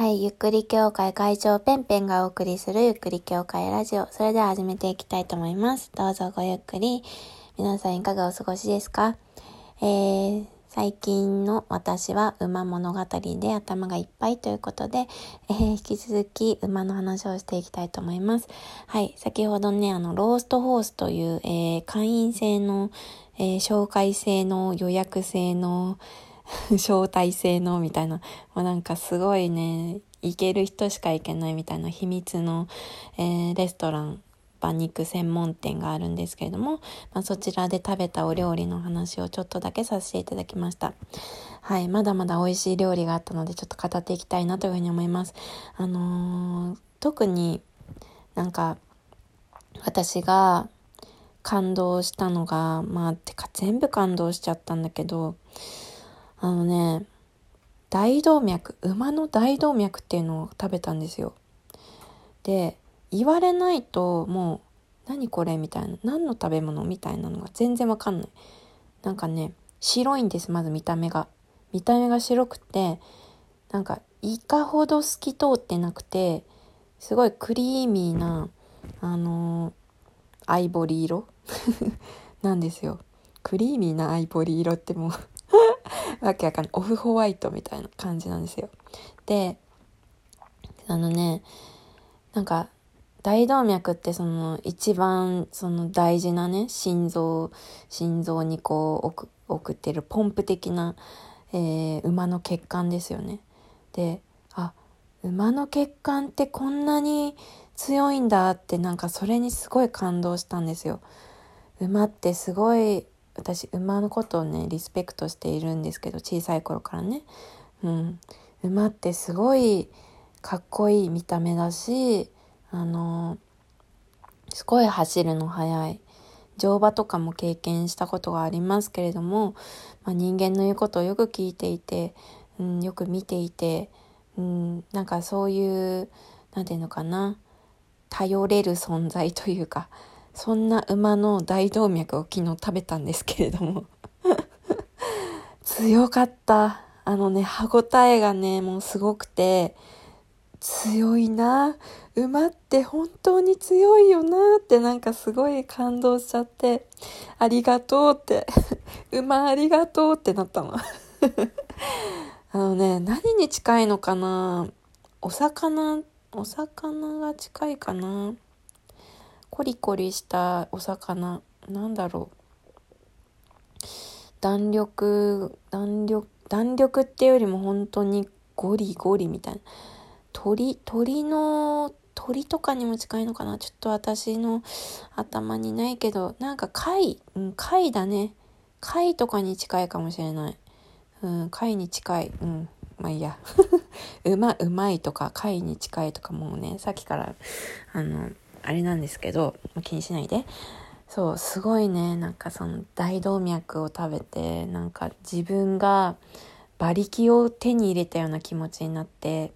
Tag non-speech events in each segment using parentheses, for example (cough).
はい、ゆっくり協会会長ペンペンがお送りするゆっくり協会ラジオ。それでは始めていきたいと思います。どうぞごゆっくり。皆さんいかがお過ごしですか？えー、最近の私は馬物語で頭がいっぱいということで、えー、引き続き馬の話をしていきたいと思います。はい、先ほどね、あの、ローストホースという、えー、会員制の、え、紹介制の予約制の、(laughs) 招待制のみたいな、もうなんかすごいね、行ける人しか行けないみたいな秘密の、えー、レストラン、馬肉専門店があるんですけれども、まあ、そちらで食べたお料理の話をちょっとだけさせていただきました。はい、まだまだ美味しい料理があったのでちょっと語っていきたいなというふうに思います。あのー、特になんか私が感動したのが、まあ、てか全部感動しちゃったんだけど、あのね、大動脈、馬の大動脈っていうのを食べたんですよ。で、言われないともう、何これみたいな、何の食べ物みたいなのが全然わかんない。なんかね、白いんです、まず見た目が。見た目が白くて、なんか、イカほど透き通ってなくて、すごいクリーミーな、あのー、アイボリー色？(laughs) なんですよ。クリーミーなアイボリー色ってもうわけわかんない。オフホワイトみたいな感じなんですよ。で、あのね、なんか、大動脈ってその一番その大事なね、心臓、心臓にこう送ってるポンプ的な、えー、馬の血管ですよね。で、あ、馬の血管ってこんなに強いんだってなんかそれにすごい感動したんですよ。馬ってすごい私馬のことをねリスペクトしているんですけど小さい頃からね、うん、馬ってすごいかっこいい見た目だしあのすごい走るの速い。乗馬とかも経験したことがありますけれども、まあ、人間の言うことをよく聞いていて、うん、よく見ていて、うん、なんかそういう何て言うのかな。頼れる存在というかそんな馬の大動脈を昨日食べたんですけれども (laughs) 強かった。あのね、歯ごたえがね、もうすごくて、強いな。馬って本当に強いよなってなんかすごい感動しちゃって、ありがとうって、(laughs) 馬ありがとうってなったの。(laughs) あのね、何に近いのかなお魚、お魚が近いかなコリコリしたお魚なんだろう。弾力弾力弾力っていうよりも本当にゴリゴリみたいな。鳥鳥の鳥とかにも近いのかな。ちょっと私の頭にないけどなんか貝、うん、貝だね。貝とかに近いかもしれない。うん貝に近い。うんまあいいや。うまうまいとか貝に近いとかもうねさっきからあのあれなんですけど、気にしないで。そう、すごいね、なんかその大動脈を食べて、なんか自分が馬力を手に入れたような気持ちになって、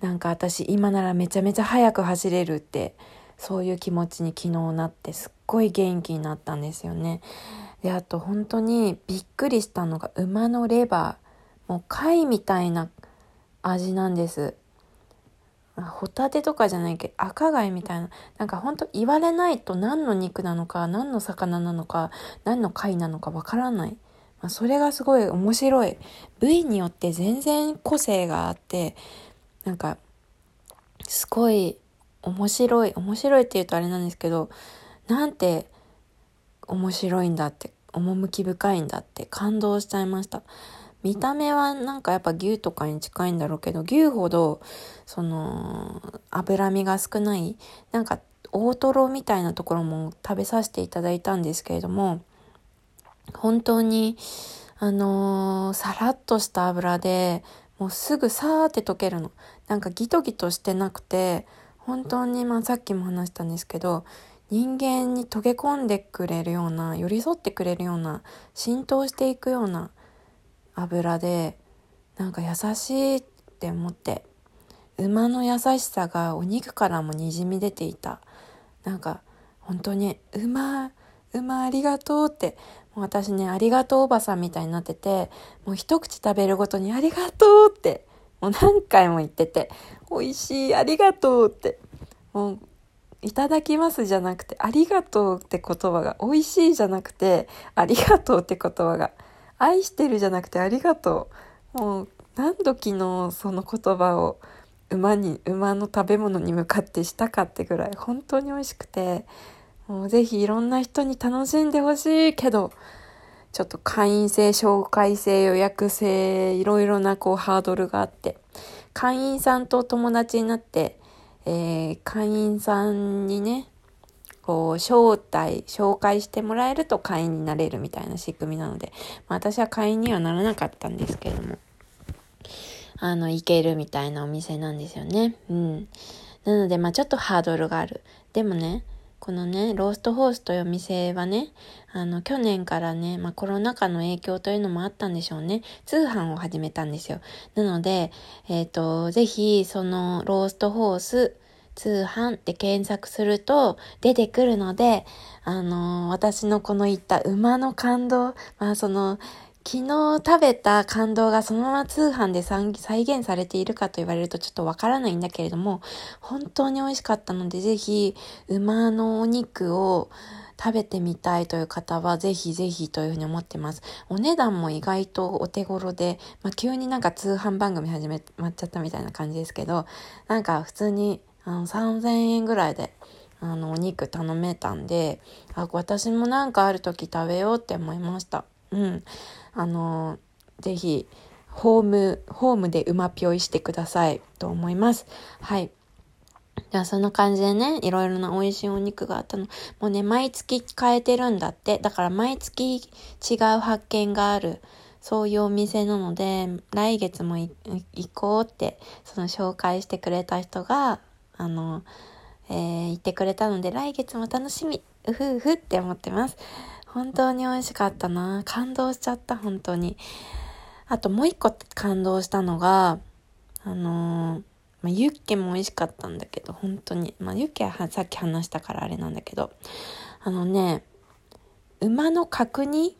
なんか私今ならめちゃめちゃ速く走れるって、そういう気持ちに昨日なってすっごい元気になったんですよね。で、あと本当にびっくりしたのが馬のレバー。もう貝みたいな味なんです。ホタテとかじゃないけど赤貝みたいななんかほんと言われないと何の肉なのか何の魚なのか何の貝なのかわからない、まあ、それがすごい面白い。部位によって全然個性があってなんかすごい面白い面白いって言うとあれなんですけどなんて面白いんだって趣深いんだって感動しちゃいました。見た目はなんかやっぱ牛とかに近いんだろうけど、牛ほど、その、脂身が少ない、なんか大トロみたいなところも食べさせていただいたんですけれども、本当に、あのー、さらっとした油で、もうすぐさーって溶けるの。なんかギトギトしてなくて、本当にまあさっきも話したんですけど、人間に溶け込んでくれるような、寄り添ってくれるような、浸透していくような、油でなんか優しいって思って。馬の優しさがお肉からもにじみ出ていた。なんか本当に馬馬ありがとうって。もう私ねありがとうおばさんみたいになっててもう一口食べるごとにありがとうってもう何回も言ってて、美味しい、ありがとうって。もう、いただきますじゃなくて、ありがとうって言葉が、美味しいじゃなくて、ありがとうって言葉が、愛してるじゃなくてありがとう。もう、何時のその言葉を馬に、馬の食べ物に向かってしたかってぐらい、本当に美味しくて、もうぜひいろんな人に楽しんでほしいけど、ちょっと会員制、紹介制、予約制、いろいろなこうハードルがあって、会員さんと友達になって、えー、会員さんにね、こう、招待、紹介してもらえると会員になれるみたいな仕組みなので、まあ、私は会員にはならなかったんですけれども、あの、行けるみたいなお店なんですよね。うん。なので、まあちょっとハードルがある。でもね、このね、ローストホースというお店はね、あの、去年からね、まあ、コロナ禍の影響というのもあったんでしょうね。通販を始めたんですよ。なので、えっ、ー、と、ぜひ、その、ローストホース、通販って検索すると出てくるので、あの私のこの言った馬の感動、まあその、昨日食べた感動がそのまま通販で再現されているかと言われるとちょっとわからないんだけれども、本当に美味しかったので、ぜひ、馬のお肉を食べてみたいという方は、ぜひぜひというふうに思ってます。お値段も意外とお手頃で、まあ、急になんか通販番組始めまっちゃったみたいな感じですけど、なんか普通にあの3000円ぐらいで、あの、お肉頼めたんで、あ、私もなんかある時食べようって思いました。うん。あのぜひホームホームで馬ぴょいしてくださいと思いますはいじゃあそんな感じでね、いろいろな美味しいお肉があったの。もうね、毎月変えてるんだって。だから毎月違う発見がある。そういうお店なので、来月も行こうって、その紹介してくれた人が、あの、えー、言ってくれたので、来月も楽しみ。うふうふって思ってます。本当に美味しかったな。感動しちゃった、本当に。あともう一個感動したのが、あのー、まあ、ユッケも美味しかったんだけど、本当に。まあ、ユッケはさっき話したからあれなんだけど、あのね、馬の角煮？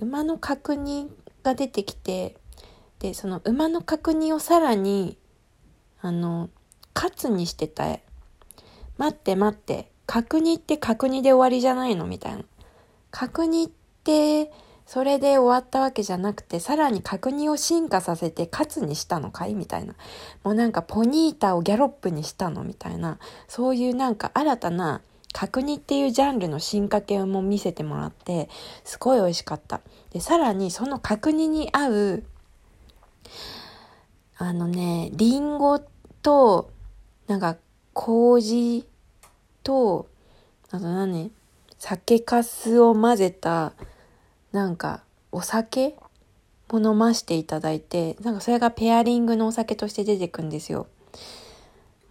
馬の角煮が出てきて、で、その馬の角煮をさらに、あの、カツにしてた待って待って、角煮って角煮で終わりじゃないの？みたいな。角煮ってそれで終わったわけじゃなくて、さらに角煮を進化させてカツにしたのかい？みたいな。もうなんかポニータをギャロップにしたの？みたいな。そういうなんか新たな角煮っていうジャンルの進化系も見せてもらって、すごい美味しかった。で、さらにその角煮に合う、あのね、リンゴと、なんか、麹と、あと何？酒粕を混ぜたなんかお酒？も飲ましていただいてなんかそれがペアリングのお酒として出てくんですよ。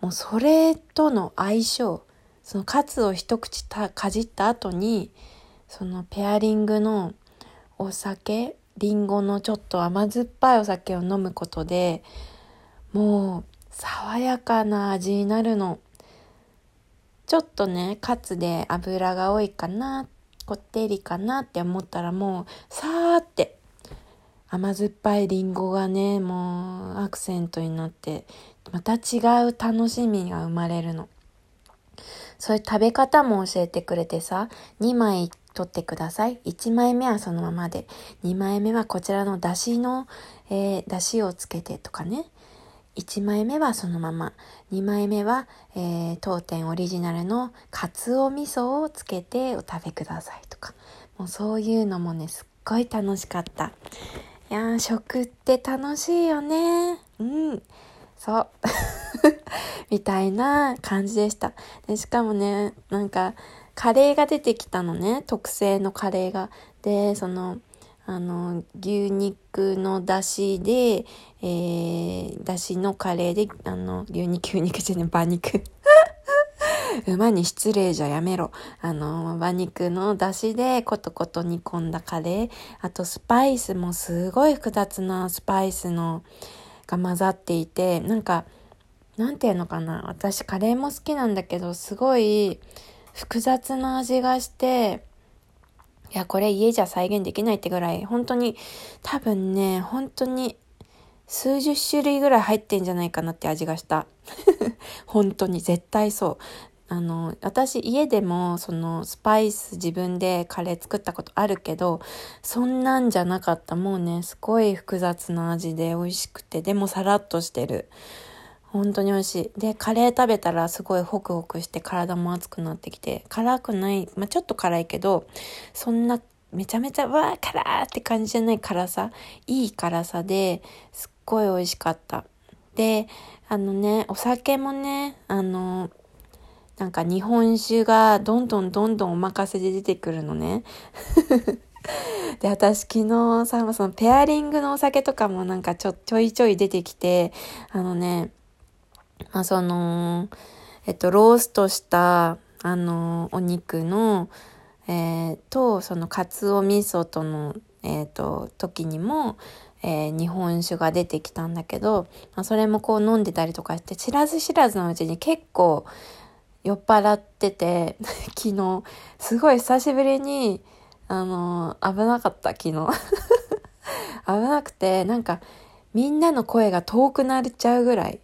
もうそれとの相性そのカツを一口かじった後にそのペアリングのお酒りんごのちょっと甘酸っぱいお酒を飲むことでもう爽やかな味になるの。ちょっとね、カツで油が多いかな、こってりかなって思ったらもう、さーって甘酸っぱいりんごがね、もうアクセントになって、また違う楽しみが生まれるの。そういう食べ方も教えてくれてさ、2枚取ってください。1枚目はそのままで、2枚目はこちらのだしの、えー、だしをつけてとかね。1枚目はそのまま。2枚目は、えー、当店オリジナルのかつお味噌をつけてお食べくださいとか。もうそういうのもねすっごい楽しかった。いやー食って楽しいよね。うん。そう。(laughs) みたいな感じでした。でしかもねなんかカレーが出てきたのね。特製のカレーが。でそのあの、牛肉の出汁で、えー、出汁のカレーで、あの、牛肉、牛肉じゃね、馬肉。(laughs) 馬に失礼じゃやめろ。あの、馬肉の出汁でコトコト煮込んだカレー。あとスパイスもすごい複雑なスパイスのが混ざっていて、なんか、なんていうのかな。私カレーも好きなんだけど、すごい複雑な味がして、いや、これ家じゃ再現できないってぐらい、本当に、多分ね、本当に、数十種類ぐらい入ってんじゃないかなって味がした。(laughs) 本当に絶対そう。あの、私家でもそのスパイス自分でカレー作ったことあるけど、そんなんじゃなかった。もうね、すごい複雑な味で美味しくて、でもさらっとしてる。本当に美味しい。で、カレー食べたらすごいホクホクして体も熱くなってきて、辛くない、まあ、ちょっと辛いけど、そんなめちゃめちゃ、わー、辛ーって感じじゃない辛さ。いい辛さで、すっごい美味しかった。で、あのね、お酒もね、あの、なんか日本酒がどんどんどんどんお任せで出てくるのね。(laughs) で、私昨日さ、そのペアリングのお酒とかもなんかちょ、ちょいちょい出てきて、あのね、まあその、えっと、ローストした、あの、お肉の、えー、と、その、かつお味噌との、えっ、ー、と、時にも、えー、日本酒が出てきたんだけど、まあ、それもこう飲んでたりとかして、知らず知らずのうちに結構酔っ払ってて、(laughs) 昨日、すごい久しぶりに、あのー、危なかった、昨日。(laughs) 危なくて、なんか、みんなの声が遠くなっちゃうぐらい、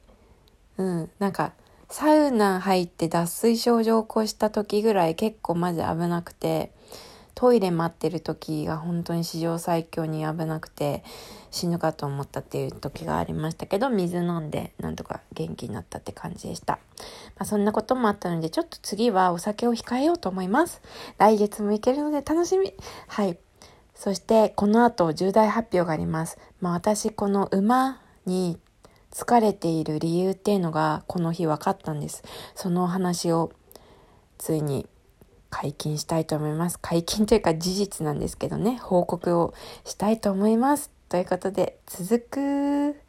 うん、なんか、サウナ入って脱水症状を起こした時ぐらい結構マジ危なくて、トイレ待ってる時が本当に史上最強に危なくて死ぬかと思ったっていう時がありましたけど、水飲んでなんとか元気になったって感じでした。まあ、そんなこともあったので、ちょっと次はお酒を控えようと思います。来月も行けるので楽しみ。はい。そしてこの後重大発表があります。まあ私この馬に疲れている理由っていうのがこの日分かったんです。そのお話をついに解禁したいと思います。解禁というか事実なんですけどね、報告をしたいと思います。ということで、続く。